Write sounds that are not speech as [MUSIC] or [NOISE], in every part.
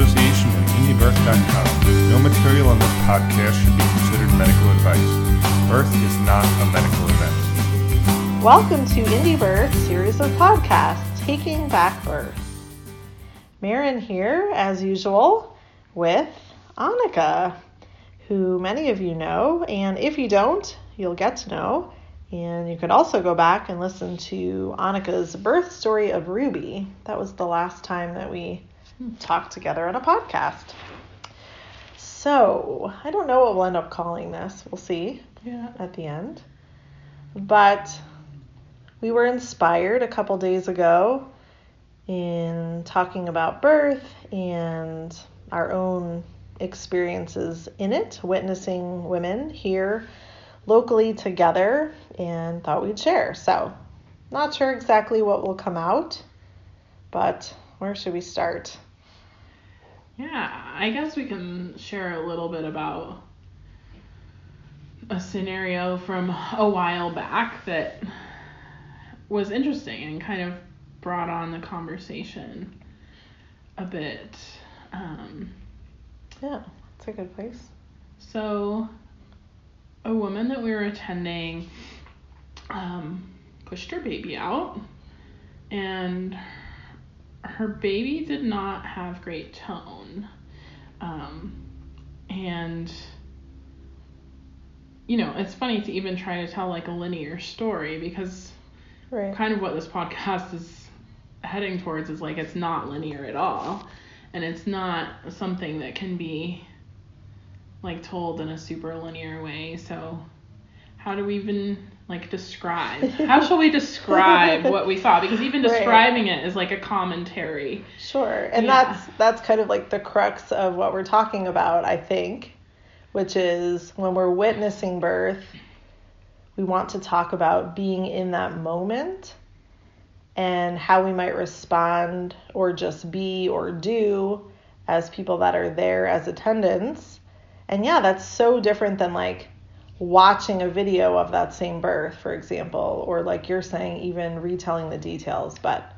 association with IndieBirth.com. No material on this podcast should be considered medical advice. Birth is not a medical event. Welcome to Indie Birth series of podcasts, Taking Back Birth. Maryn here, as usual, with Annika, who many of you know, and if you don't, you'll get to know. And you could also go back and listen to Annika's birth story of Ruby. That was the last time that we talked together on a podcast. So, I don't know what we'll end up calling this. We'll see Yeah. at the end. But we were inspired a couple days ago in talking about birth and our own experiences in it, witnessing women here locally together, and thought we'd share. So, not sure exactly what will come out, but where should we start? Yeah, I guess we can share a little bit about a scenario from a while back that was interesting and kind of brought on the conversation a bit. Um, Yeah, it's a good place. so, a woman that we were attending um, pushed her baby out, and her baby did not have great tone. Um, and, you know, it's funny to even try to tell like a linear story because Right. kind of what this podcast is heading towards is like it's not linear at all and it's not something that can be like told in a super linear way so how do we even like describe how shall we describe what we saw because even [LAUGHS] Right. describing it is like a commentary Sure. And Yeah. that's that's kind of like the crux of what we're talking about, I think, which is when we're witnessing birth, we want to talk about being in that moment and how we might respond or just be or do as people that are there as attendants. And yeah, that's so different than like watching a video of that same birth, for example, or like you're saying, even retelling the details. But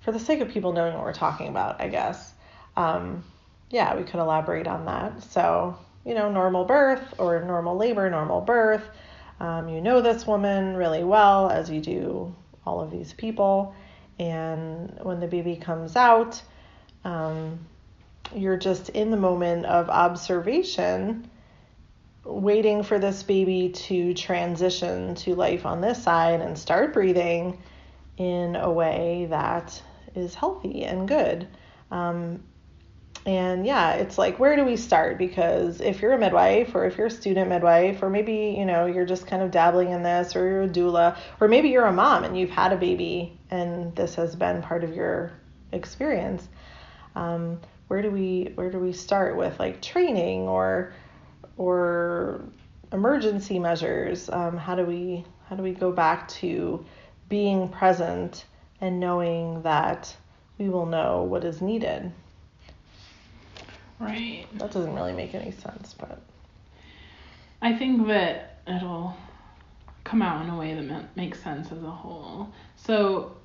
for the sake of people knowing what we're talking about, I guess, um, yeah, we could elaborate on that. So, you know, normal birth or normal labor, normal birth. Um, you know this woman really well, as you do all of these people. And when the baby comes out, um, you're just in the moment of observation, waiting for this baby to transition to life on this side and start breathing in a way that is healthy and good. Um, and yeah, it's like, where do we start? Because if you're a midwife or if you're a student midwife, or maybe, you know, you're just kind of dabbling in this, or you're a doula, or maybe you're a mom and you've had a baby and this has been part of your experience. Um, where do we where do we start with like training or or emergency measures? Um, how do we how do we go back to being present and knowing that we will know what is needed? right That doesn't really make any sense, but I think that it'll come out in a way that makes sense as a whole. So,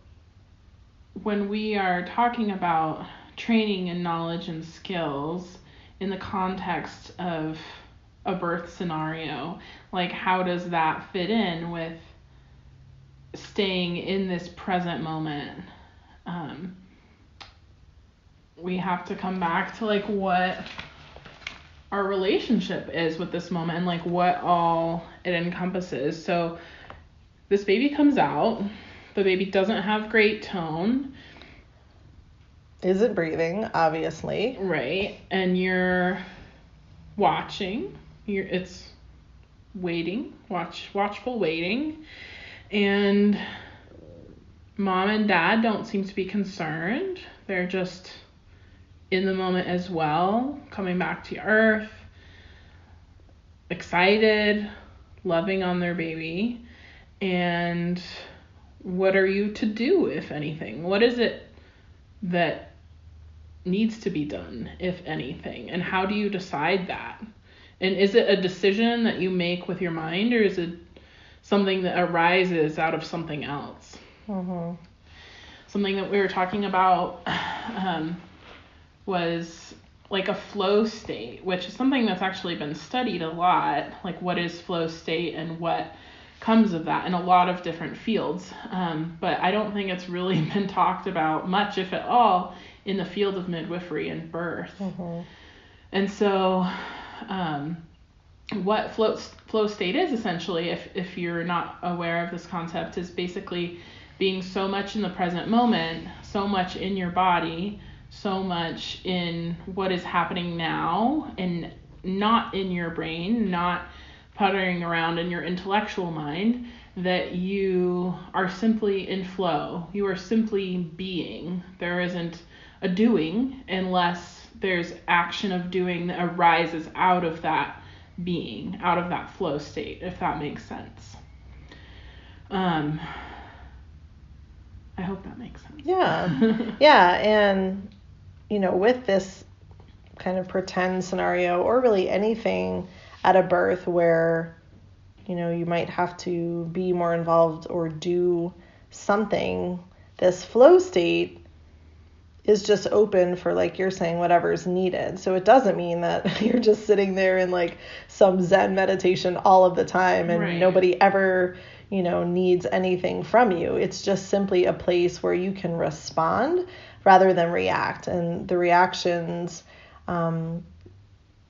when we are talking about training and knowledge and skills in the context of a birth scenario, like how does that fit in with staying in this present moment? Um, we have to come back to like what our relationship is with this moment and like what all it encompasses. So this baby comes out, the baby doesn't have great tone, isn't breathing, obviously. right? And you're watching. You're it's waiting, watch watchful waiting. And mom and dad don't seem to be concerned. They're just in the moment as well, coming back to earth, excited, loving on their baby. And what are you to do, if anything? What is it that needs to be done, if anything? And how do you decide that? And is it a decision that you make with your mind, or is it something that arises out of something else? hmm Something that we were talking about um, was like a flow state, which is something that's actually been studied a lot. Like, what is flow state and what comes of that in a lot of different fields. Um, but I don't think it's really [LAUGHS] been talked about much, if at all, in the field of midwifery and birth. Mm-hmm. And so, um, what flow, flow state is essentially, if, if you're not aware of this concept, is basically being so much in the present moment, so much in your body, so much in what is happening now, and not in your brain, not puttering around in your intellectual mind, that you are simply in flow. You are simply being. There isn't a doing unless there's action of doing that arises out of that being, out of that flow state, if that makes sense. Um, I hope that makes sense. Yeah. [LAUGHS] yeah. And, you know, with this kind of pretend scenario, or really anything at a birth where, you know, you might have to be more involved or do something, this flow state is just open for like you're saying whatever's needed. So it doesn't mean that [LAUGHS] you're just sitting there in like some zen meditation all of the time and Right. nobody ever, you know, needs anything from you. It's just simply a place where you can respond rather than react. And the reactions um,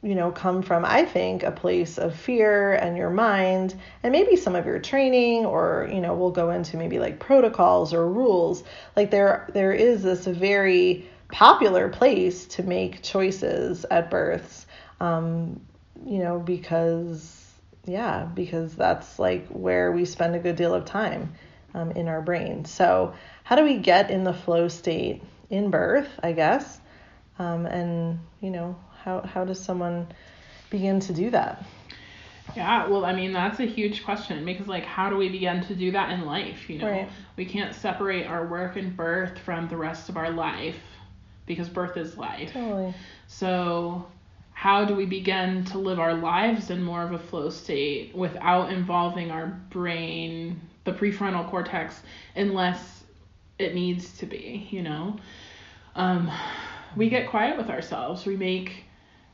you know, come from, I think, a place of fear and your mind, and maybe some of your training, or you know, we'll go into maybe like protocols or rules. Like there, there is this very popular place to make choices at births, um, you know, because yeah, because that's like where we spend a good deal of time um, in our brain. So, how do we get in the flow state in birth? I guess, um, and you know, how how does someone begin to do that? Yeah, well, I mean, that's a huge question because, like, how do we begin to do that in life? You know, Right. we can't separate our work and birth from the rest of our life because birth is life. Totally. So, how do we begin to live our lives in more of a flow state without involving our brain, the prefrontal cortex, unless it needs to be, you know? Um, we get quiet with ourselves. We make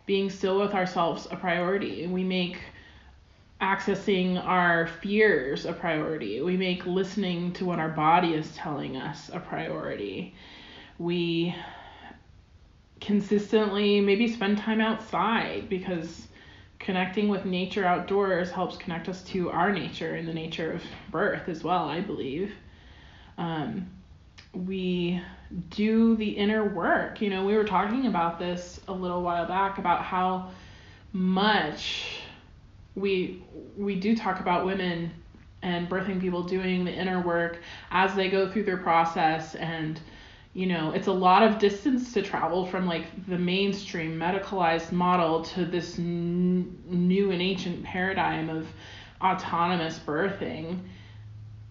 being still with ourselves a priority. We make accessing our fears a priority. We make listening to what our body is telling us a priority. We consistently maybe spend time outside because connecting with nature outdoors helps connect us to our nature and the nature of birth as well, I believe. Um, we do the inner work. You know, we were talking about this a little while back about how much we we do talk about women and birthing people doing the inner work as they go through their process and you know it's a lot of distance to travel from like the mainstream medicalized model to this n- new and ancient paradigm of autonomous birthing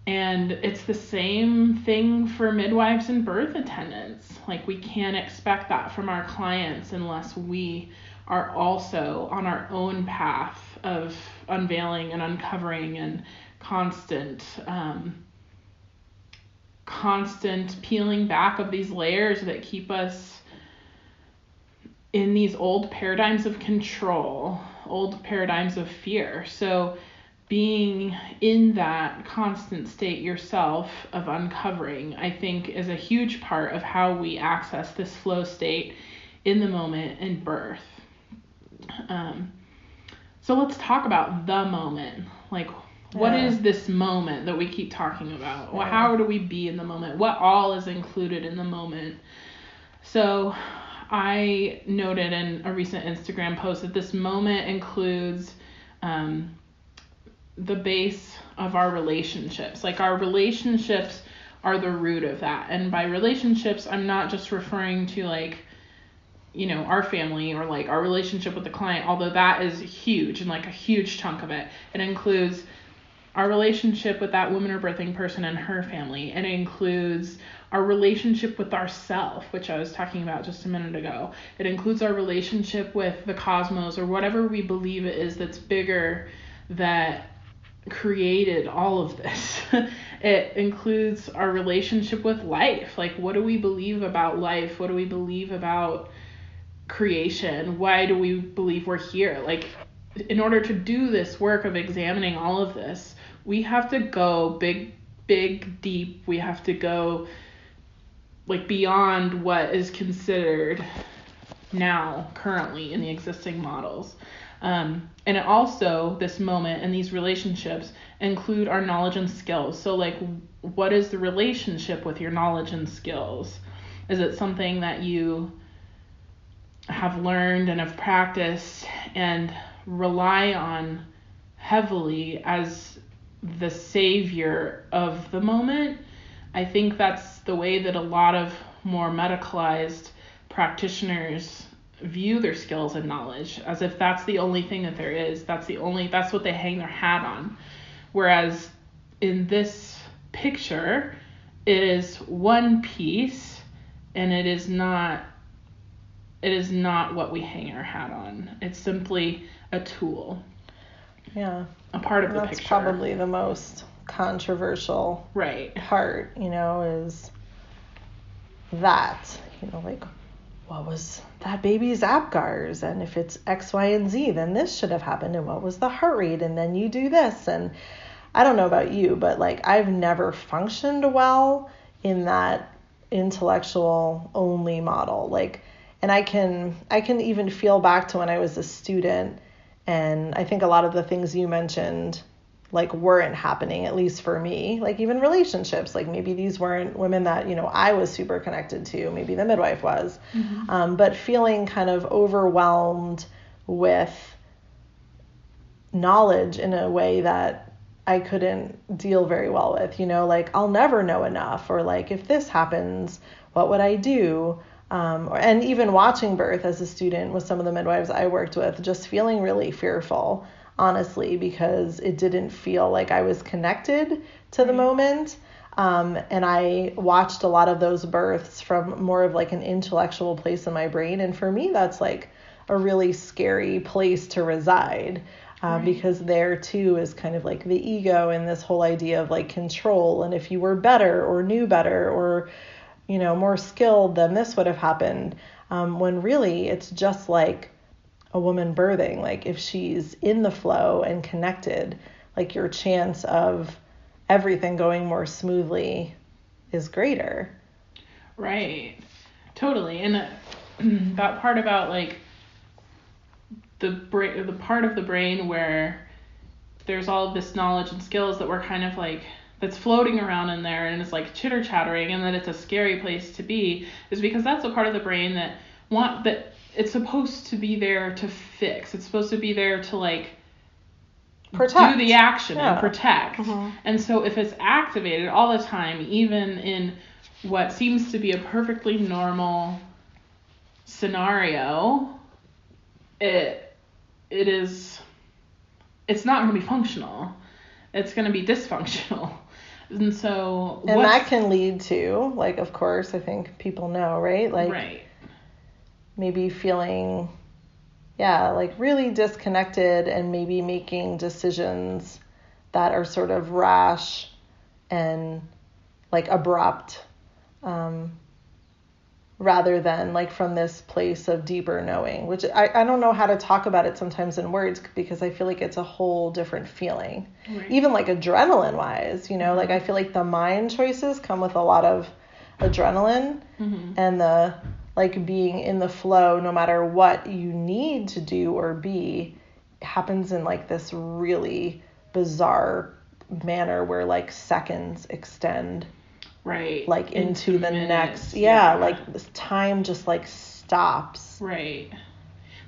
and it's the same thing for midwives and birth attendants like we can't expect that from our clients unless we are also on our own path of unveiling and uncovering and constant um, constant peeling back of these layers that keep us in these old paradigms of control, old paradigms of fear. So, being in that constant state yourself of uncovering, I think, is a huge part of how we access this flow state in the moment and birth. Um, so, let's talk about the moment. Like, what Yeah. is this moment that we keep talking about? Well, Yeah. how do we be in the moment? What all is included in the moment? So, I noted in a recent Instagram post that this moment includes um, the base of our relationships. Like, our relationships are the root of that. And by relationships, I'm not just referring to like, you know, our family or like our relationship with the client, although that is huge and like a huge chunk of it. It includes our relationship with that woman or birthing person and her family. It includes our relationship with ourself, which I was talking about just a minute ago. It includes our relationship with the cosmos or whatever we believe it is that's bigger that created all of this. [LAUGHS] it includes our relationship with life. Like, what do we believe about life? What do we believe about creation? Why do we believe we're here? Like, in order to do this work of examining all of this, we have to go big, big, deep. We have to go like beyond what is considered now, currently, in the existing models. Um, and it also, this moment and these relationships include our knowledge and skills. So, like, what is the relationship with your knowledge and skills? Is it something that you have learned and have practiced and rely on heavily as the savior of the moment? I think that's the way that a lot of more medicalized practitioners view their skills and knowledge as if that's the only thing that there is. That's the only that's what they hang their hat on. Whereas in this picture it is one piece and it is not it is not what we hang our hat on. It's simply a tool. Yeah. A part of and the that's picture. probably the most controversial right. part you know is that you know like what was that baby's apgars and if it's x y and z then this should have happened. And what was the heart rate? And then you do this. And i don't know about you but like i've never functioned well in that intellectual only model. Like and i can i can even feel back to when i was a student. And i think a lot of the things you mentioned like weren't happening at least for me. Like even relationships like maybe these weren't women that you know i was super connected to maybe the midwife was. Mm-hmm. um, but feeling kind of overwhelmed with knowledge in a way that i couldn't deal very well with you know like i'll never know enough or like if this happens what would i do? Um, or, and even watching birth as a student with some of the midwives i worked with just feeling really fearful honestly, because it didn't feel like I was connected to the moment. Um, and I watched a lot of those births from more of like an intellectual place in my brain. And for me, that's like a really scary place to reside. Uh, Right. Because there too is kind of like the ego and this whole idea of like control. And if you were better or knew better or, you know, more skilled, then this would have happened. Um, when really it's just like a woman birthing like if she's in the flow and connected like your chance of everything going more smoothly is greater Right. Totally. And uh, [CLEARS THROAT] that part about like the brain, the part of the brain where there's all this knowledge and skills that we're kind of like that's floating around in there and it's like chitter chattering and that it's a scary place to be is because that's a part of the brain that want that it's supposed to be there to fix. It's supposed to be there to like protect do the action Yeah. and protect. Mhm. And so if it's activated all the time, even in what seems to be a perfectly normal scenario, it it is it's not going to be functional. It's going to be dysfunctional. [LAUGHS] And so and that can lead to like of course i think people know right like right. Maybe feeling yeah like really disconnected and maybe making decisions that are sort of rash and like abrupt um, rather than like from this place of deeper knowing which I, I don't know how to talk about it sometimes in words because i feel like it's a whole different feeling Right. even like adrenaline wise you know like i feel like the mind choices come with a lot of adrenaline Mhm. and the like being in the flow no matter what you need to do or be happens in like this really bizarre manner where like seconds extend Right. like into, the minutes, next yeah, like this time just like stops Right.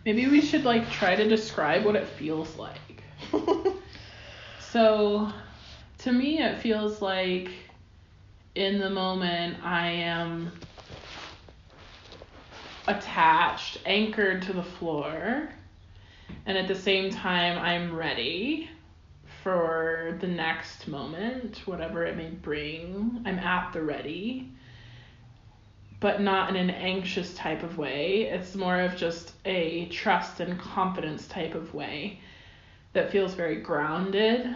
Maybe we should like try to describe what it feels like. [LAUGHS] So, to me, it feels like in the moment I am attached, anchored to the floor, and at the same time, I'm ready for the next moment, whatever it may bring. I'm at the ready, but not in an anxious type of way. It's more of just a trust and confidence type of way that feels very grounded.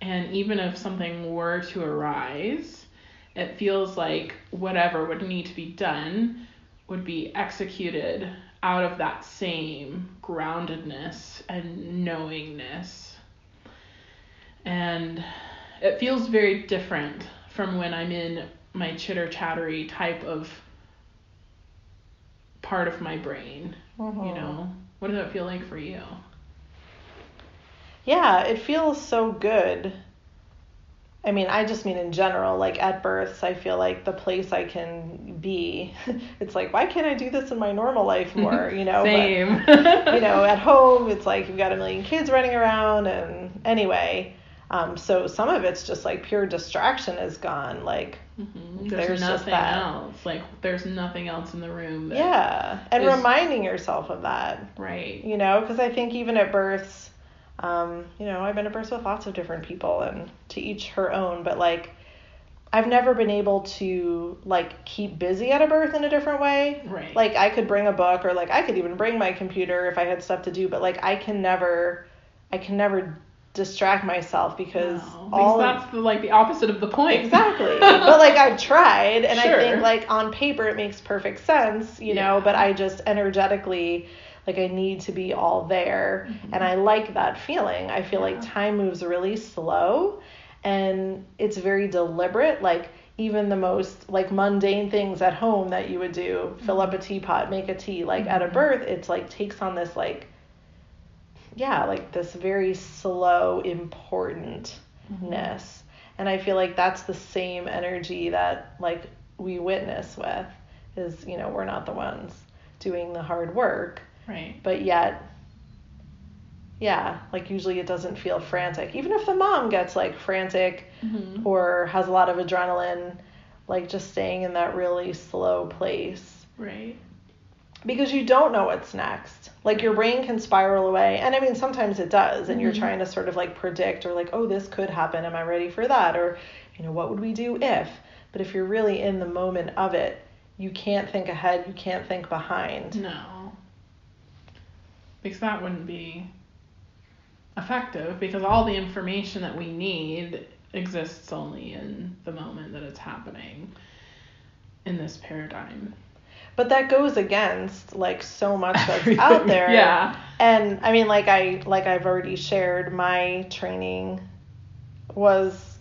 And even if something were to arise, it feels like whatever would need to be done would be executed out of that same groundedness and knowingness. And it feels very different from when I'm in my chitter chattery type of part of my brain. You mm-hmm. know, what does that feel like for you? Yeah, it feels so good. I mean, I just mean in general, like at births, I feel like the place I can be. [LAUGHS] It's like, why can't I do this in my normal life more? [LAUGHS] You know, But- Same. you know, at home, it's like you've got a million kids running around, and anyway, um, so some of it's just like pure distraction is gone. Like, Mhm. There's There's, nothing else. Like there's nothing else in the room. Yeah, and is- reminding yourself of that, Right. you know, because I think even at births, um, you know, I've been at births with lots of different people, and to each her own, but like. I've never been able to like keep busy at a birth in a different way. Right. Like I could bring a book or like I could even bring my computer if I had stuff to do, but like I can never I can never distract myself because No, all because of, that's the, like the opposite of the point. exactly. [LAUGHS] but like I've tried and I think like on paper it makes perfect sense, you know, but I just energetically like I need to be all there. And I like that feeling. I feel like Mm-hmm. Time moves really slow and it's very deliberate. Like even the most like mundane things at home that you would do fill up a Mm-hmm. teapot make a tea like at a birth it's like takes on this like yeah like this very slow importantness and i feel like that's the same energy that like we witness with is you know we're not the ones doing the hard work Right. but yet yeah like usually it doesn't feel frantic even if the mom gets like frantic Mhm. or has a lot of adrenaline like just staying in that really slow place Right. because you don't know what's next like your brain can spiral away and i mean sometimes it does and you're Mhm. trying to sort of like predict or like oh this could happen am i ready for that or you know what would we do if but if you're really in the moment of it you can't think ahead you can't think behind No. Because that wouldn't be effective because all the information that we need exists only in the moment that it's happening in this paradigm. but that goes against like so much [LAUGHS] that's out there Yeah. and i mean like i like i've already shared my training was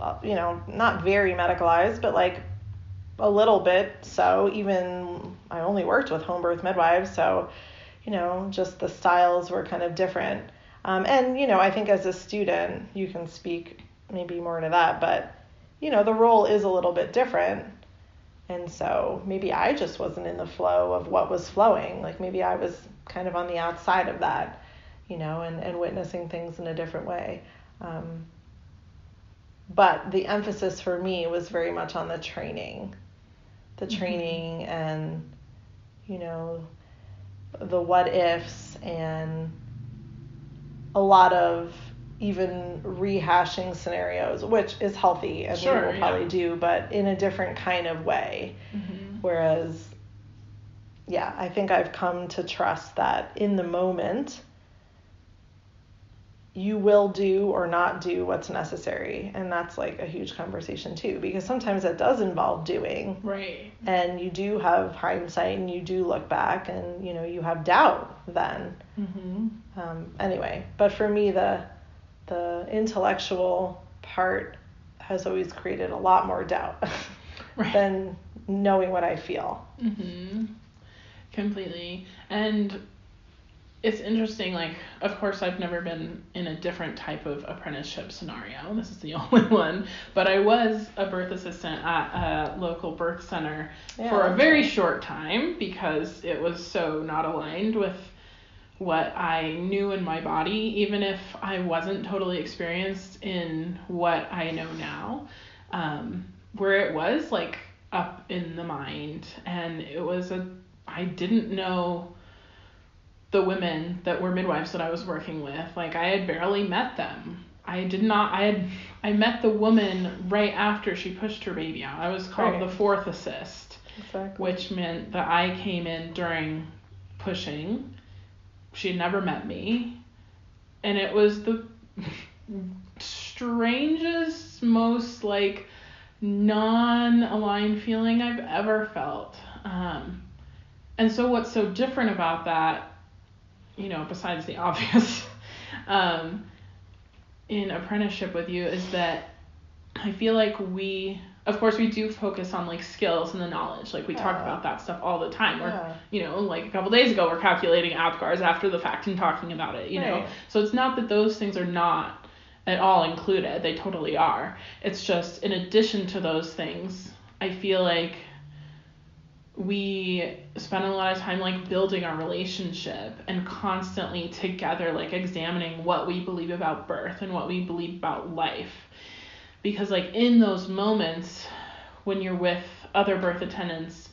uh, you know not very medicalized but like a little bit so even i only worked with home birth midwives so you know just the styles were kind of different um, and you know i think as a student you can speak maybe more to that but you know the role is a little bit different and so maybe I just wasn't in the flow of what was flowing. Like maybe I was kind of on the outside of that, you know, and, and witnessing things in a different way. Um, but the emphasis for me was very much on the training, the training and, you know, the what ifs and a lot of even rehashing scenarios, which is healthy and Sure, we will probably yeah. do, but in a different kind of way. Mhm. Whereas, yeah, I think I've come to trust that in the moment, you will do or not do what's necessary. And that's like a huge conversation too, because sometimes that does involve doing. Right. And you do have hindsight and you do look back and, you know, you have doubt then. Mhm. Um, anyway, but for me, the the intellectual part has always created a lot more doubt [LAUGHS] Right. than knowing what I feel. hmm Completely. And it's interesting, like, of course, I've never been in a different type of apprenticeship scenario. This is the [LAUGHS] only one. But I was a birth assistant at a local birth center Yeah, for a very short time because it was so not aligned with what I knew in my body, even if I wasn't totally experienced in what I know now. Um, where it was like up in the mind, and it was a, I didn't know the women that were midwives that I was working with. Like I had barely met them. I did not. I had. I met the woman right after she pushed her baby out. I was called Right. the fourth assist Exactly. which meant that I came in during pushing. She had never met me. And it was the strangest, most like non aligned feeling I've ever felt. Um, and so what's so different about that, you know, besides the [LAUGHS] obvious, um, in apprenticeship with you is that I feel like we of course we do focus on like skills and the knowledge. Like we talk about that stuff all the time. We're Yeah. you know like a couple days ago we're calculating apgars after the fact and talking about it you know? So it's not that those things are not at all included. They totally are. It's just in addition to those things i feel like we spend a lot of time like building our relationship and constantly together like examining what we believe about birth and what we believe about life. Because like in those moments when you're with other birth attendants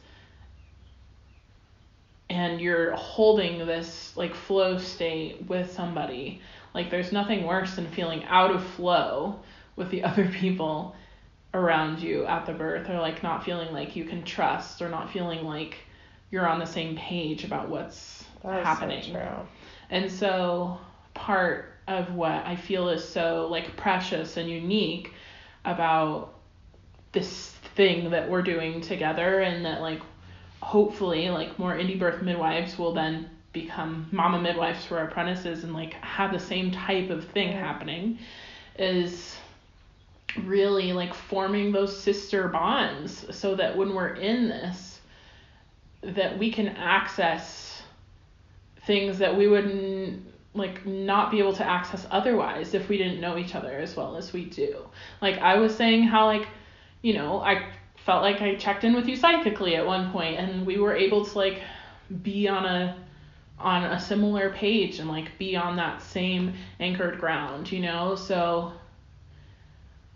and you're holding this like flow state with somebody like there's nothing worse than feeling out of flow with the [LAUGHS] other people around you at the birth or like not feeling like you can trust or not feeling like you're on the same page about what's happening so true. and so part of what I feel is so like precious and unique about this thing that we're doing together and that like hopefully like more indie birth midwives will then become mama midwives for our apprentices and like have the same type of thing Yeah. happening is really like forming those sister bonds so that when we're in this that we can access things that we wouldn't like not be able to access otherwise if we didn't know each other as well as we do. Like I was saying how like you know, I felt like I checked in with you psychically at one point and we were able to like be on a on a similar page and like be on that same anchored ground, you know? So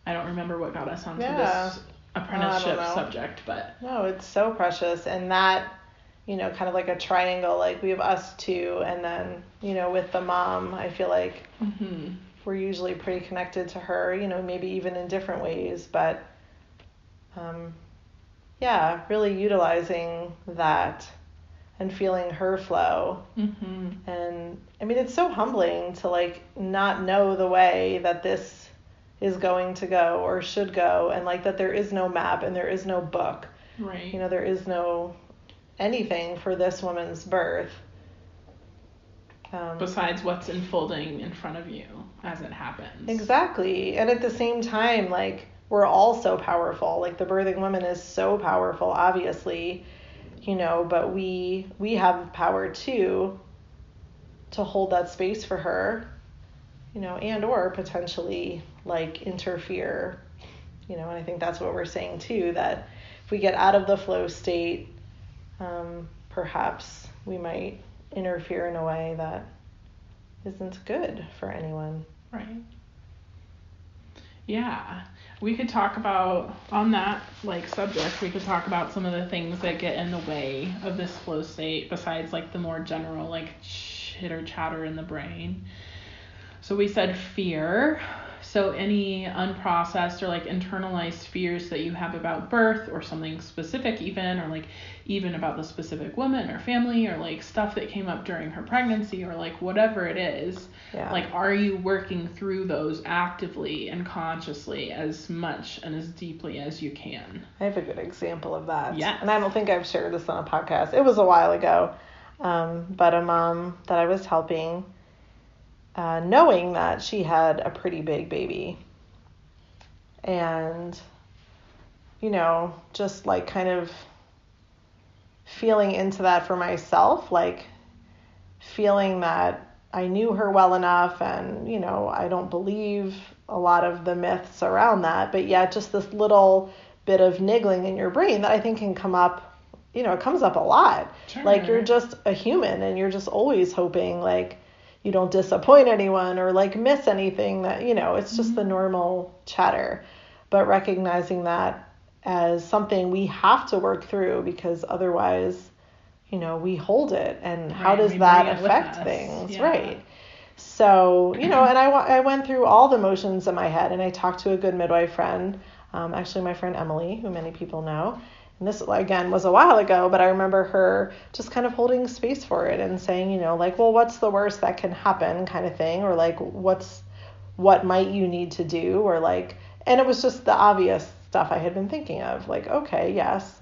I don't remember what got us onto Yeah. this apprenticeship know. subject, but No, it's so precious. And that, you know, kind of like a triangle, like we have us two, and then, you know, with the mom, I feel like mhm. we're usually pretty connected to her, you know, maybe even in different ways, but um, yeah, really utilizing that and feeling her flow. Mhm. And I mean, it's so humbling to like not know the way that this is going to go or should go, and like that there is no map and there is no book. Right. You know, there is no anything for this woman's birth. Um, besides what's unfolding in front of you as it happens. Exactly. And at the same time, like, we're all so powerful. Like, the birthing woman is so powerful, obviously, you know, but we we have power too to hold that space for her, you know, and or potentially like interfere, you know, and I think that's what we're saying too, that if we get out of the flow state, um, perhaps we might interfere in a way that isn't good for anyone. Right. Yeah. We could talk about on that like subject, we could talk about some of the things that get in the way of this flow state besides like the more general like chitter chatter in the brain. So we said fear. So any unprocessed or like internalized fears that you have about birth or something specific even or like even about the specific woman or family or like stuff that came up during her pregnancy or like whatever it is. Yeah. Like, are you working through those actively and consciously as much and as deeply as you can? I have a good example of that. Yes. And I don't think I've shared this on a podcast. It was a while ago. Um, but a mom that I was helping, uh, knowing that she had a pretty big baby. And, you know, just like kind of feeling into that for myself, like feeling that I knew her well enough and, you know, I don't believe a lot of the myths around that, but yet just this little bit of niggling in your brain that I think can come up, you know, it comes up a lot. Sure. Like you're just a human and you're just always hoping like you don't disappoint anyone or like miss anything that, you know, it's just the normal chatter. But recognizing that as something we have to work through because otherwise, you know, we hold it and how does we that bring it with affect things, Yeah. right? So, you know, and I, I went through all the motions in my head and I talked to a good midwife friend, um, actually my friend Emily, who many people know. And this, again, was a while ago, but I remember her just kind of holding space for it and saying, you know, like, well, what's the worst that can happen kind of thing? Or like, what's, what might you need to do? Or like, and it was just the obvious stuff I had been thinking of. Like, okay, yes,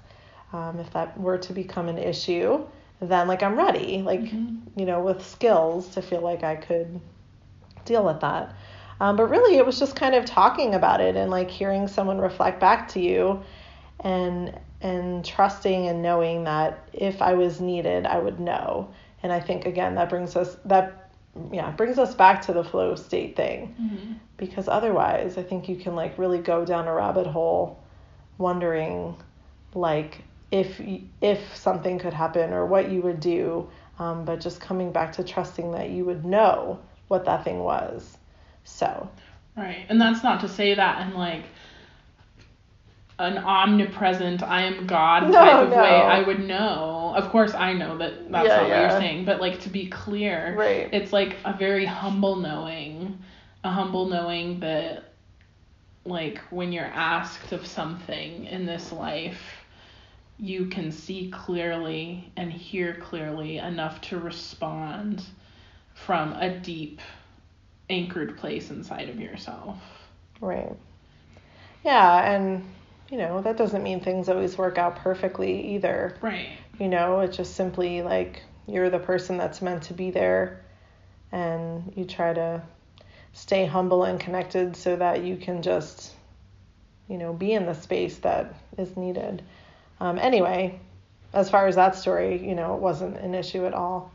um, if that were to become an issue, then like I'm ready, like Mhm. you know, with skills to feel like I could deal with that. Um, but really, it was just kind of talking about it and like hearing someone reflect back to you, and and trusting and knowing that if I was needed, I would know. And I think again that brings us that yeah brings us back to the flow state thing Mhm. because otherwise I think you can like really go down a rabbit hole wondering like if if something could happen or what you would do um, but just coming back to trusting that you would know what that thing was so Right. And that's not to say that and like an omnipresent I am God No, type of no. way I would know. Of course I know that that's Yeah, not what you're saying, but like to be clear, Right. it's like a very humble knowing, a humble knowing that like when you're asked of something in this life, you can see clearly and hear clearly enough to respond from a deep anchored place inside of yourself. right yeah and you know that doesn't mean things always work out perfectly either. Right. you know it's just simply like you're the person that's meant to be there and you try to stay humble and connected so that you can just you know be in the space that is needed. Um, anyway as far as that story you know it wasn't an issue at all.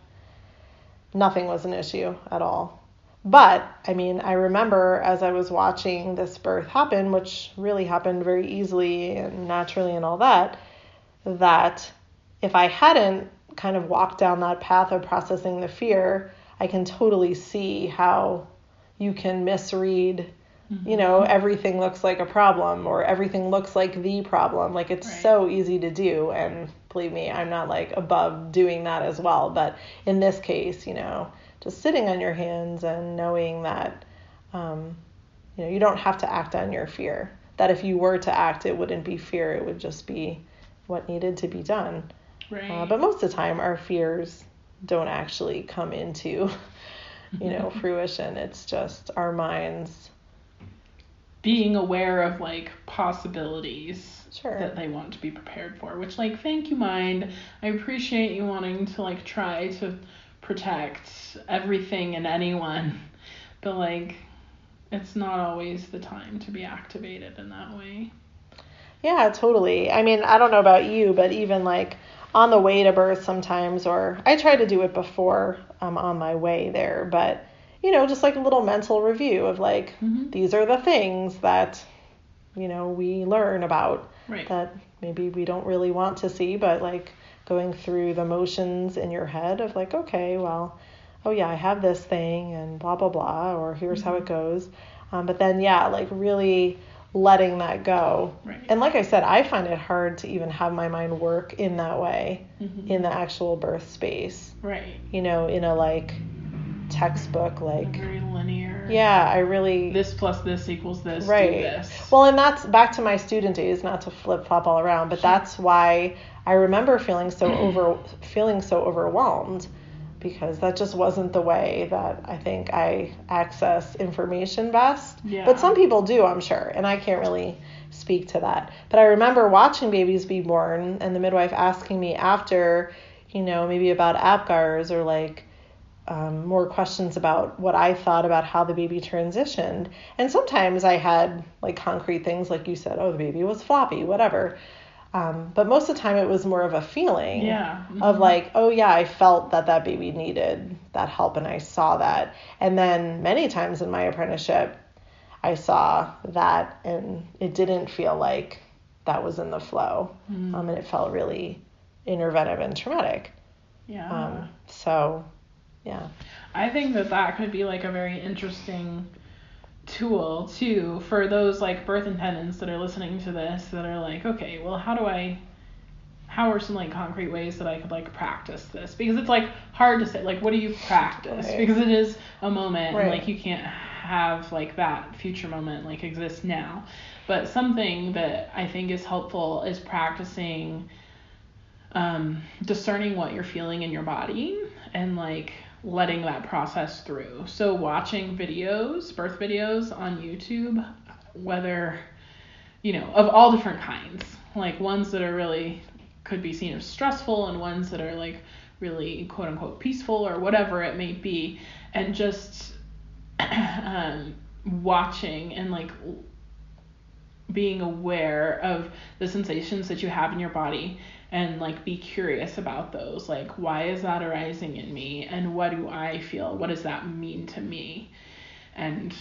Nothing was an issue at all but i mean i remember as i was watching this birth happen which really happened very easily and naturally and all that that if I hadn't kind of walked down that path of processing the fear, I can totally see how you can misread, you mm-hmm. know, everything looks like a problem or everything looks like the problem. Like it's Right. so easy to do. And believe me, I'm not like above doing that as well. But in this case, you know, just sitting on your hands and knowing that, um, you know, you don't have to act on your fear. That if you were to act, it wouldn't be fear, it would just be what needed to be done. Right. Uh, but most of the time, our fears don't actually come into, [LAUGHS] you know, [LAUGHS] fruition. It's just our minds. being aware of like possibilities Sure. that they want to be prepared for which like thank you mind i appreciate you wanting to like try to protect everything and anyone but like it's not always the time to be activated in that way Yeah, totally. I mean, I don't know about you, but even like on the way to birth sometimes, or I try to do it before I'm on my way there, but you know, just like a little mental review of like, Mhm. these are the things that, you know, we learn about right that maybe we don't really want to see, but like going through the motions in your head of like, okay, well, oh yeah, I have this thing and blah, blah, blah, or here's how it goes. Um, but then, yeah, like really letting that go. Right. And like I said, I find it hard to even have my mind work in that way Mhm. in the actual birth space, right you know, in a like textbook, like, very linear yeah, I really. this plus this equals this Right. this Well, and that's back to my student days, not to flip flop all around, but that's why I remember feeling so [CLEARS THROAT] over feeling so overwhelmed because that just wasn't the way that I think I access information best. Yeah. But some people do, I'm sure, and I can't really speak to that. But I remember watching babies be born and the midwife asking me after, you know, maybe about APGARs or like um, more questions about what I thought about how the baby transitioned. And sometimes I had like concrete things, like you said, oh, the baby was floppy, whatever. Um, but most of the time it was more of a feeling Yeah. of Mhm. like, oh, yeah, I felt that that baby needed that help and I saw that. And then many times in my apprenticeship, I saw that and it didn't feel like that was in the flow. Mm. Um, and it felt really interventive and traumatic. yeah Um, so, yeah. I think that that could be like a very interesting tool too for those like birth attendants that are listening to this that are like, okay, well, how do I, how are some like concrete ways that I could like practice this? Because it's like hard to say, like, what do you practice? Right. Because it is a moment and like you can't have like that future moment like exist now. But something that I think is helpful is practicing um, discerning what you're feeling in your body and like letting that process through. So watching videos, birth videos on YouTube, whether you know, of all different kinds, like ones that are really could be seen as stressful and ones that are like really quote unquote peaceful or whatever it may be and just [CLEARS THROAT] um, watching and like being aware of the sensations that you have in your body and like be curious about those. Like why is that arising in me? And what do i feel? What does that mean to me? And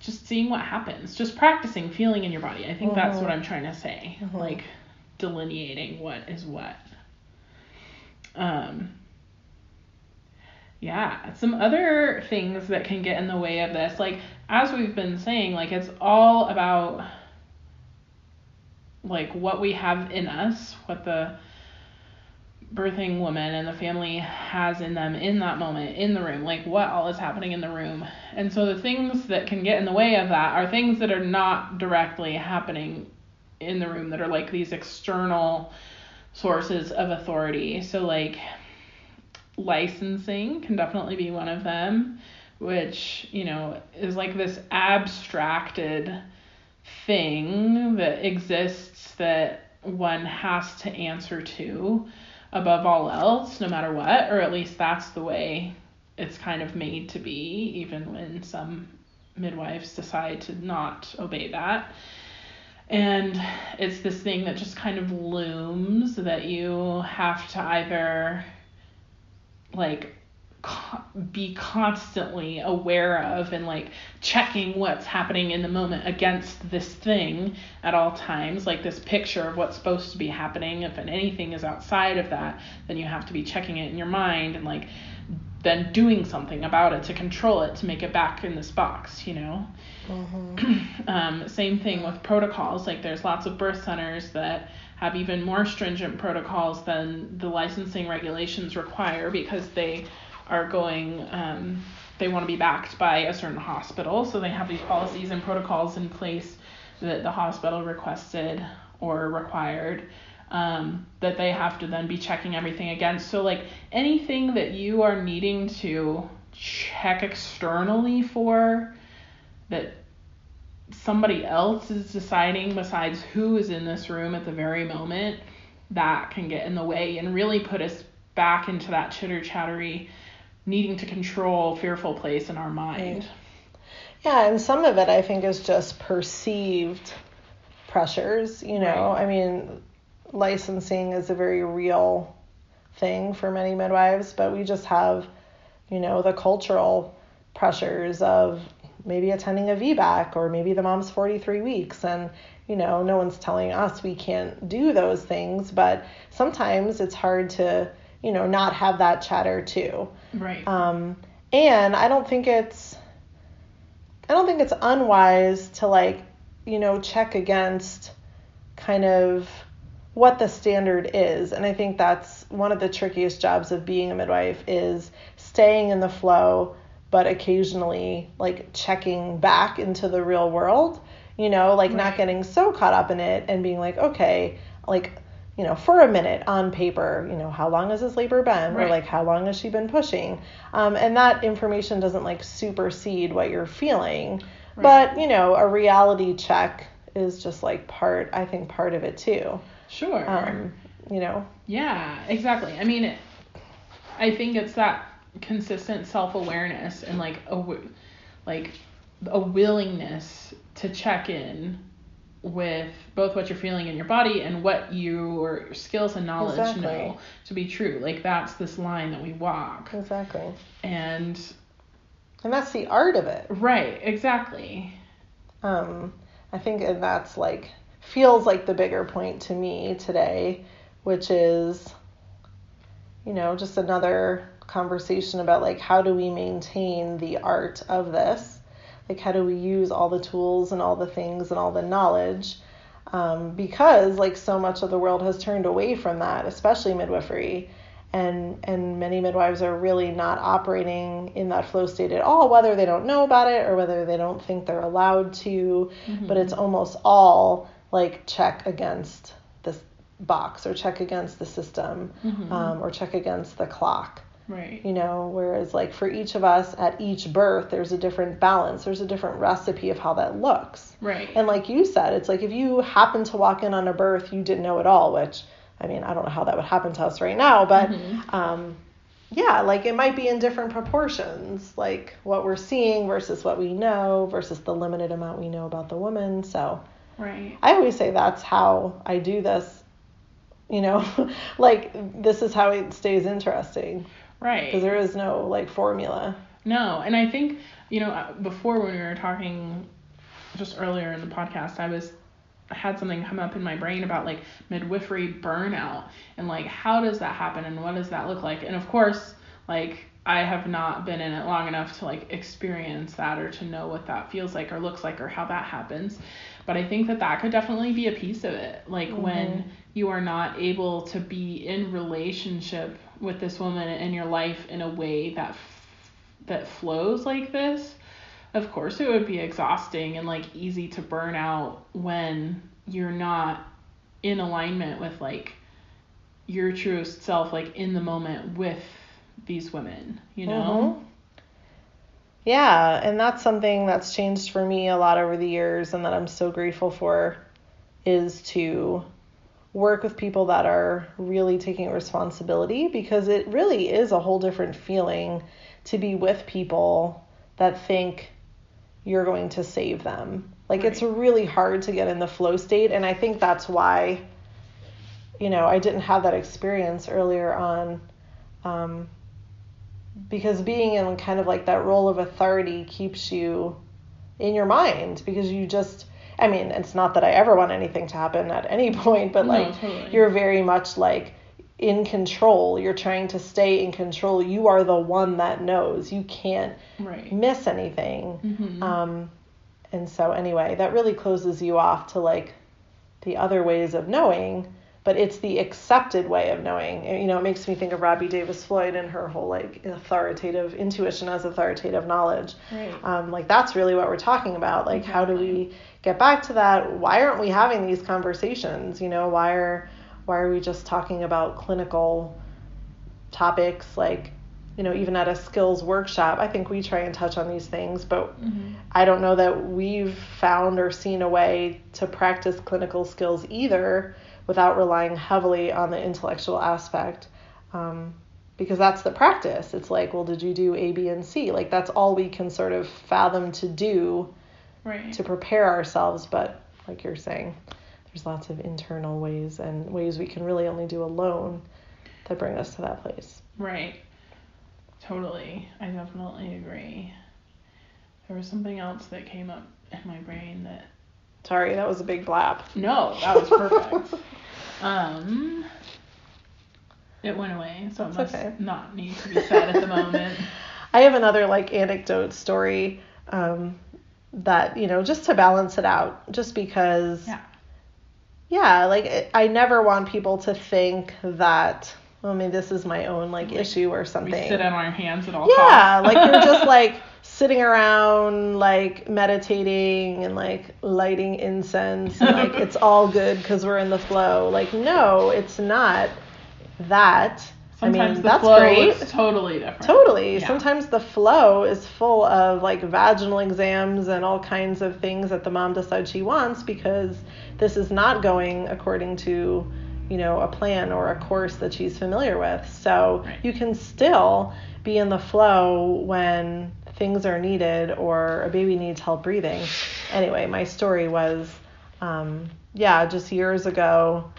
just seeing what happens. Just practicing feeling in your body. I think mm-hmm. that's what i'm trying to say. Mm-hmm. like delineating what is what. Um yeah some other things that can get in the way of this like as we've been saying like it's all about like what we have in us what the birthing woman and the family has in them in that moment in the room like what all is happening in the room. And so the things that can get in the way of that are things that are not directly happening in the room that are like these external sources of authority. So like licensing can definitely be one of them which you know is like this abstracted thing that exists that one has to answer to above all else, no matter what, or at least that's the way it's kind of made to be, even when some midwives decide to not obey that. And it's this thing that just kind of looms that you have to either like be constantly aware of and like checking what's happening in the moment against this thing at all times like this picture of what's supposed to be happening. If anything is outside of that then you have to be checking it in your mind and like then doing something about it to control it to make it back in this box you know? Mm-hmm. [CLEARS THROAT] um, same thing with protocols. Like there's lots of birth centers that have even more stringent protocols than the licensing regulations require because they are going um, they want to be backed by a certain hospital. So they have these policies and protocols in place that the hospital requested or required um, that they have to then be checking everything against. So like anything that you are needing to check externally for that somebody else is deciding besides who is in this room at the very moment that can get in the way and really put us back into that chitter chattery needing to control fearful place in our mind. Yeah, and some of it I think is just perceived pressures, you know. Right. I mean, licensing is a very real thing for many midwives, but we just have, you know, the cultural pressures of maybe attending a VBAC or maybe the mom's 43 weeks and you know, no one's telling us we can't do those things, but sometimes it's hard to you know, not have that chatter too. Right. Um, and I don't think it's, I don't think it's unwise to like, you know, check against kind of what the standard is. And I think that's one of the trickiest jobs of being a midwife is staying in the flow, but occasionally like checking back into the real world, you know, like right. not getting so caught up in it and being like, okay, like you know, for a minute on paper, you know, how long has this labor been? Right. Or like, how long has she been pushing? Um, and that information doesn't like supersede what you're feeling. Right. But, you know, a reality check is just like part, I think, part of it too. Sure. Um, you know? Yeah, exactly. I mean, it, I think it's that consistent self awareness and like a, like a willingness to check in with both what you're feeling in your body and what your skills and knowledge exactly. know to be true. Like that's this line that we walk. Exactly. And and that's the art of it. Right, exactly. Um I think that's like feels like the bigger point to me today, which is you know, just another conversation about like how do we maintain the art of this? Like how do we use all the tools and all the things and all the knowledge? Um, because like so much of the world has turned away from that especially midwifery. And and many midwives are really not operating in that flow state at all whether they don't know about it or whether they don't think they're allowed to. Mm-hmm. but it's almost all like check against this box or check against the system mm-hmm. um, or check against the clock Right. You know, whereas like for each of us at each birth, there's a different balance, there's a different recipe of how that looks. Right. And like you said, it's like if you happen to walk in on a birth you didn't know at all, which I mean, I don't know how that would happen to us right now, but Mhm. um, yeah, like it might be in different proportions, like what we're seeing versus what we know versus the limited amount we know about the woman. So Right. I always say that's how I do this. You know, [LAUGHS] like this is how it stays interesting Right. because there is no like formula. No, and I think you know uh, before when we were talking just earlier in the podcast, I was I had something come up in my brain about like midwifery burnout and like how does that happen and what does that look like? And of course, like I have not been in it long enough to like experience that or to know what that feels like or looks like or how that happens. But I think that that could definitely be a piece of it. Like when you are not able to be in relationship with this woman in your life in a way that f- that flows like this of course it would be exhausting and like easy to burn out when you're not in alignment with like your truest self like in the moment with these women you know Mhm. Yeah, and that's something that's changed for me a lot over the years and that I'm so grateful for is to work with people that are really taking responsibility because it really is a whole different feeling to be with people that think you're going to save them. Like it's really hard to get in the flow state and I think that's why you know, I didn't have that experience earlier on um, because being in kind of like that role of authority keeps you in your mind because you just I mean, it's not that I ever want anything to happen at any [LAUGHS] point, but No, like totally. you're very much like in control. You're trying to stay in control. You are the one that knows. You can't right miss anything. Mhm. Um, and so anyway, that really closes you off to like the other ways of knowing, but it's the accepted way of knowing. You know, it makes me think of Robbie Davis Floyd and her whole like authoritative intuition as authoritative knowledge. right Um, like that's really what we're talking about. Like, how do we get back to that? Why aren't we having these conversations? You know, why are why are we just talking about clinical topics? Like, you know, even at a skills workshop, I think we try and touch on these things, but Mhm. I don't know that we've found or seen a way to practice clinical skills either without relying heavily on the intellectual aspect. Um, because that's the practice. It's like, well, did you do A, B, and C? Like, that's all we can sort of fathom to do right to prepare ourselves. But, like you're saying, there's lots of internal ways and ways we can really only do alone that bring us to that place. Right. Totally. I definitely agree. There was something else that came up in my brain that Sorry, that was a big blap. no, that was perfect. [LAUGHS] um it went away, so it That's must okay. not need to be said at the moment. [LAUGHS] I have another like anecdote story um, that you know just to balance it out, just because Yeah. yeah, like it, I never want people to think that well, I mean this is my own like Like, issue or something. We sit on our hands at all yeah, like you're just like [LAUGHS] sitting around like meditating and like lighting incense and like it's [LAUGHS] all good because we're in the flow. Like no, it's not that. Sometimes I mean, the that's flow great. is totally different. Totally. Yeah. Sometimes the flow is full of like vaginal exams and all kinds of things that the mom decides she wants because this is not going according to, you know, a plan or a course that she's familiar with. So Right. you can still be in the flow when things are needed or a baby needs help breathing. Anyway, my story was, um, yeah, just years ago,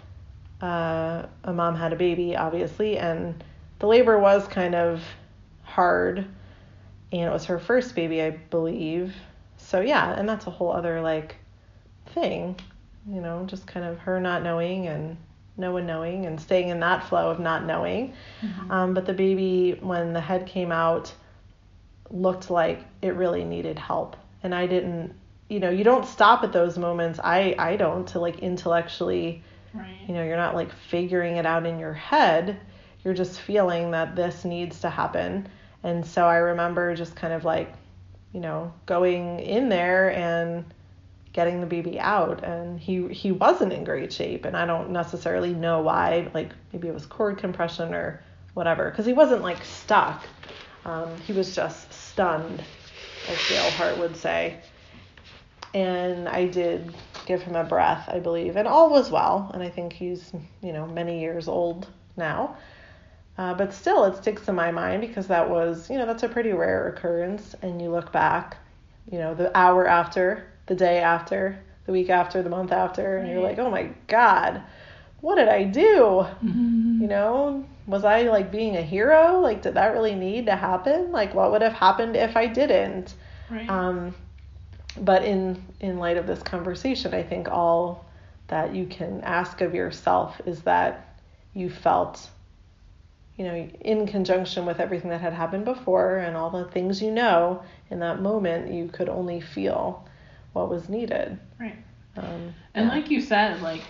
uh, a mom had a baby, obviously, and the labor was kind of hard, and it was her first baby, I believe. So yeah, and that's a whole other like thing, you know, just kind of her not knowing and no one knowing and staying in that flow of not knowing. Mhm. Um, but the baby, when the head came out, looked like it really needed help, and I didn't. You know, you don't stop at those moments. I I don't to like intellectually Right. you know you're not like figuring it out in your head you're just feeling that this needs to happen and so i remember just kind of like you know going in there and getting the baby out and he he wasn't in great shape and i don't necessarily know why like maybe it was cord compression or whatever because he wasn't like stuck um, he was just stunned as Gail Hart would say and I did give him a breath, I believe, and all was well. And I think he's, you know, many years old now. Uh, but still, it sticks in my mind because that was, you know, that's a pretty rare occurrence. And you look back, you know, the hour after, the day after, the week after, the month after, and you're like, oh my God, what did I do? Mhm. You know, was I like being a hero? Like, did that really need to happen? Like, what would have happened if I didn't? Right. Um, but in in light of this conversation, I think all that you can ask of yourself is that you felt, you know, in conjunction with everything that had happened before and all the things you know in that moment, you could only feel what was needed. right. Um, And yeah. like you said, like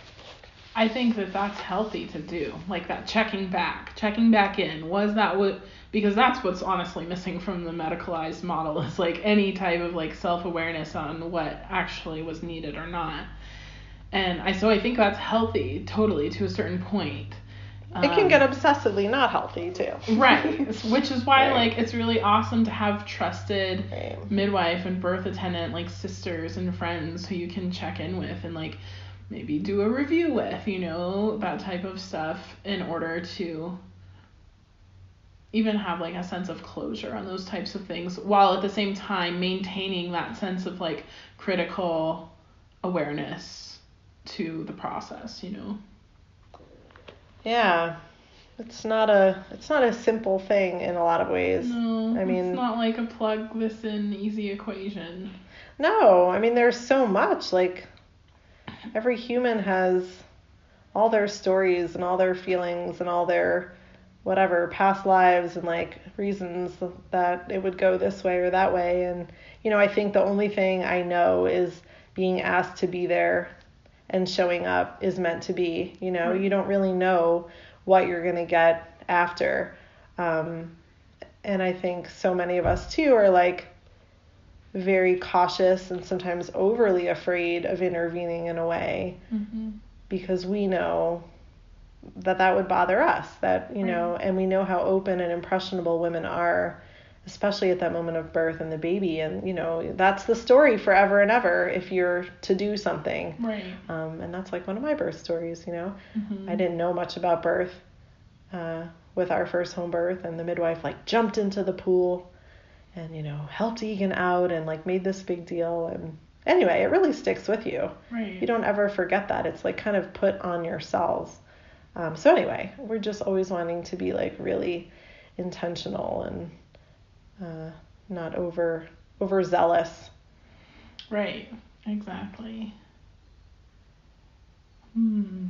I think that that's healthy to do. Like that checking back, checking back in. Was that what? Because that's what's honestly missing from the medicalized model is like any type of like self awareness on what actually was needed or not. And I so I think that's healthy totally to a certain point. it can Um, get obsessively not healthy too. right, [LAUGHS] which is why Right. like it's really awesome to have trusted Right. midwife and birth attendant like sisters and friends who you can check in with and like maybe do a review with you know that type of stuff in order to even have like a sense of closure on those types of things while at the same time maintaining that sense of like critical awareness to the process you know Yeah. It's not a it's not a simple thing in a lot of ways. no I mean- it's not like a plug this in easy equation No, I mean there's so much like every human has all their stories and all their feelings and all their whatever past lives and like reasons that it would go this way or that way. And you know I think the only thing I know is being asked to be there and showing up is meant to be you know? Right. you don't really know what you're going to get after. Um, and I think so many of us too are like very cautious and sometimes overly afraid of intervening in a way mm-hmm. because we know that that would bother us that you know and we know how open and impressionable women are especially at that moment of birth and the baby. And you know that's the story forever and ever if you're to do something. Right. Um, and that's like one of my birth stories you know? Mm-hmm. I didn't know much about birth uh, with our first home birth, and the midwife like jumped into the pool and you know helped Egan out and like made this big deal. And anyway, it really sticks with you. right You don't ever forget that. It's like kind of put on your cells. Um, so anyway, we're just always wanting to be like really intentional and uh, not over overzealous. Right, exactly. Hmm.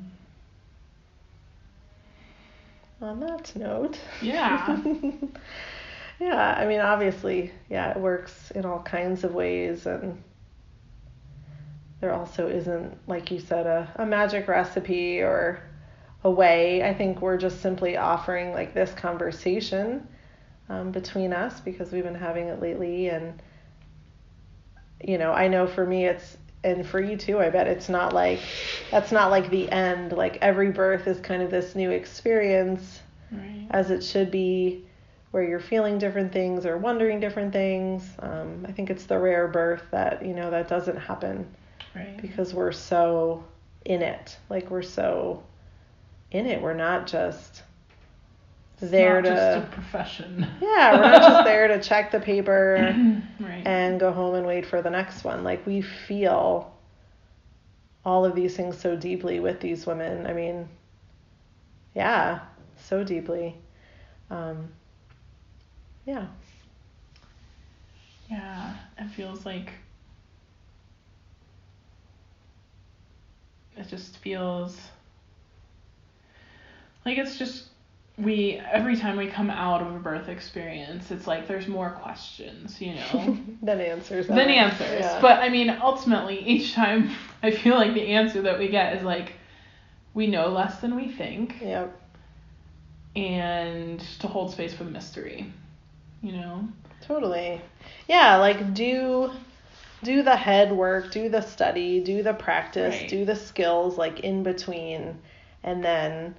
On that note. Yeah. [LAUGHS] yeah, I mean, obviously, yeah, it works in all kinds of ways, and there also isn't, like you said, a, a magic recipe or a way. I think we're just simply offering like this conversation um, between us because we've been having it lately, and you know, I know for me it's and for you too, I bet it's not like that's not like the end. Like every birth is kind of this new experience right. as it should be, where you're feeling different things or wondering different things. Um, I think it's the rare birth that you know that doesn't happen Right. because we're so in it. Like we're so in it. We're not just It's there not to just a profession. [LAUGHS] yeah. We're not just there to check the paper [CLEARS THROAT] right. and go home and wait for the next one. Like we feel all of these things so deeply with these women. I mean, yeah, so deeply. Um, yeah. yeah, it feels like it just feels like it's just we every time we come out of a birth experience, it's like there's more questions, you know. [LAUGHS] then answers. than answers. Yeah. But I mean, ultimately, each time [LAUGHS] I feel like the answer that we get is like, we know less than we think, Yep. and to hold space for the mystery, you know? Totally. Yeah, like do do the head work, do the study, do the practice, Right. do the skills like in between and then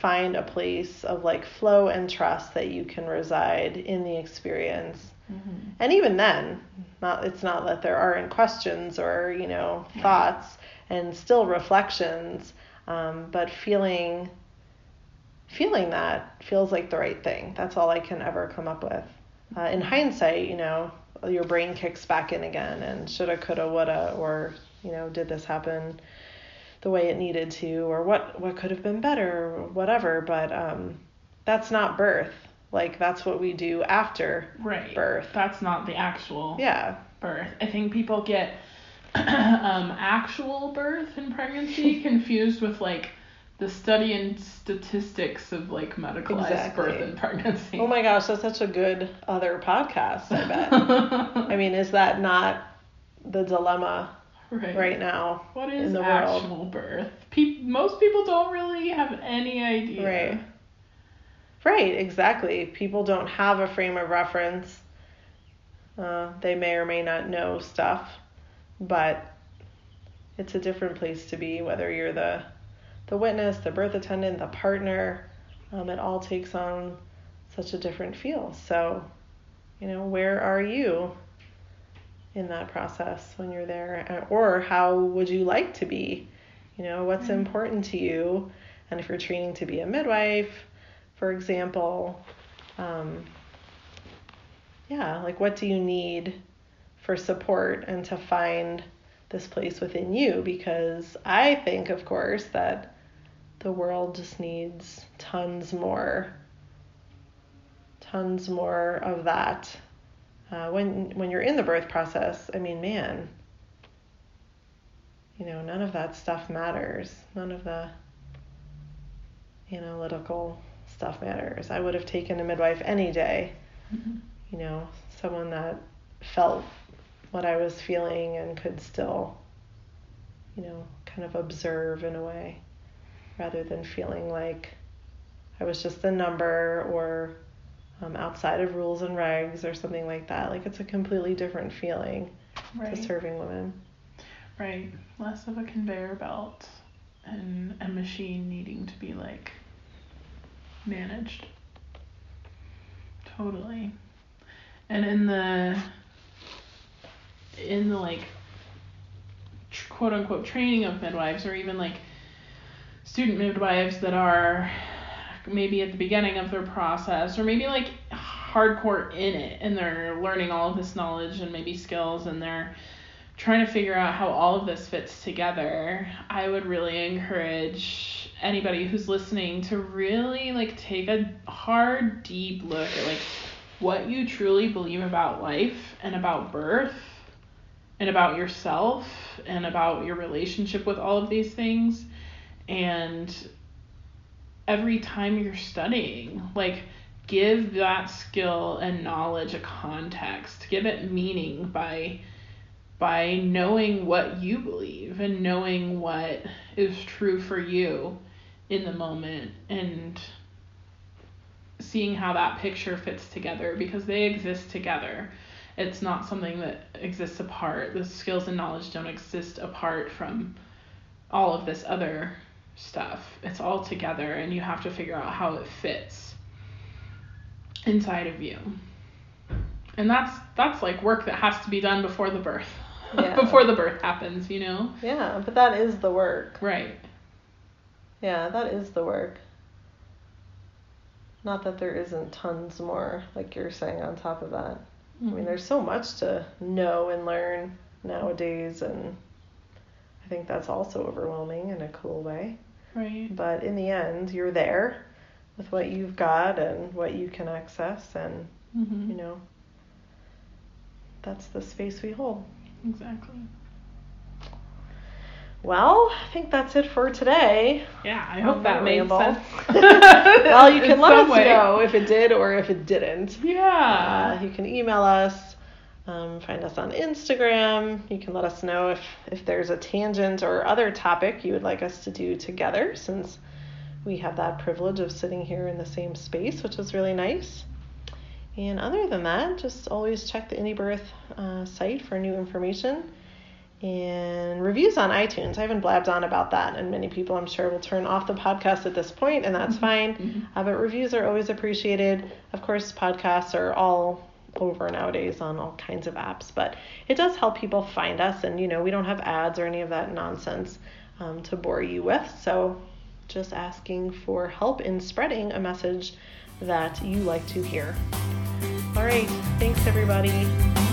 find a place of like flow and trust that you can reside in the experience. Mm-hmm. And even then, not it's not that there aren't questions or you know thoughts and still reflections, um, but feeling feeling that feels like the right thing. That's all I can ever come up with. Uh, in hindsight, you know, your brain kicks back in again and shoulda, coulda, woulda, or you know, did this happen the way it needed to, or what what could have been better, or whatever. But um, that's not birth. Like that's what we do after right. birth. That's not the actual Yeah. birth. I think people get [CLEARS THROAT] um, actual birth and pregnancy [LAUGHS] confused with like the study and statistics of like medicalized Exactly. birth and pregnancy. Oh my gosh, that's such a good other podcast. I bet. [LAUGHS] I mean, is that not the dilemma right. right now? What is in the world. actual birth? Pe- most people don't really have any idea. Right. Right, exactly. People don't have a frame of reference. Uh, they may or may not know stuff, but it's a different place to be, whether you're the the witness, the birth attendant, the partner. Um, it all takes on such a different feel. So, you know, where are you in that process when you're there, Uh, or how would you like to be? You know, what's Right. important to you, and if you're training to be a midwife, for example, um, yeah, like what do you need for support and to find this place within you? Because I think, of course, that the world just needs tons more, tons more of that. Uh, when when you're in the birth process, I mean, man, you know, none of that stuff matters. None of the analytical stuff matters. I would have taken a midwife any day, Mhm. you know, someone that felt what I was feeling and could still, you know, kind of observe in a way rather than feeling like I was just a number or um, outside of rules and regs or something like that. Like it's a completely different feeling Right. to serving women. Right. Less of a conveyor belt and a machine needing to be like managed. Totally. And in the in the like quote unquote training of midwives or even like student midwives that are maybe at the beginning of their process or maybe like hardcore in it and they're learning all of this knowledge and maybe skills and they're trying to figure out how all of this fits together, I would really encourage anybody who's listening to really like take a hard, deep look at like what you truly believe about life and about birth and about yourself and about your relationship with all of these things and every time you're studying like give that skill and knowledge a context give it meaning by by knowing what you believe and knowing what is true for you in the moment and seeing how that picture fits together because they exist together. It's not something that exists apart. The skills and knowledge don't exist apart from all of this other stuff. It's all together and you have to figure out how it fits inside of you. And that's that's like work that has to be done before the birth. [LAUGHS] Yeah. before the birth happens, you know? Yeah, but that is the work. Right. Yeah, that is the work. Not that there isn't tons more, like you're saying, on top of that. I mean, mm-hmm. there's so much to know and learn nowadays, and I think that's also overwhelming in a cool way. Right. But in the end, you're there with what you've got and what you can access, and hmm you know, that's the space we hold. Exactly. Well, I think that's it for today. Yeah, I hope that made sense. [LAUGHS] [LAUGHS] well, you can let us way. know if it did or if it didn't. Yeah. Uh, you can email us, um, find us on Instagram. You can let us know if, if there's a tangent or other topic you would like us to do together, since we have that privilege of sitting here in the same space, which is really nice. And other than that, just always check the Indie Birth uh, site for new information and reviews on iTunes. I haven't blabbed on about that, and many people I'm sure will turn off the podcast at this point, and that's fine. Mhm. Uh, but reviews are always appreciated. Of course, podcasts are all over nowadays on all kinds of apps, but it does help people find us. And, you know, we don't have ads or any of that nonsense um, to bore you with. So, just asking for help in spreading a message that you like to hear. All right. Thanks, everybody.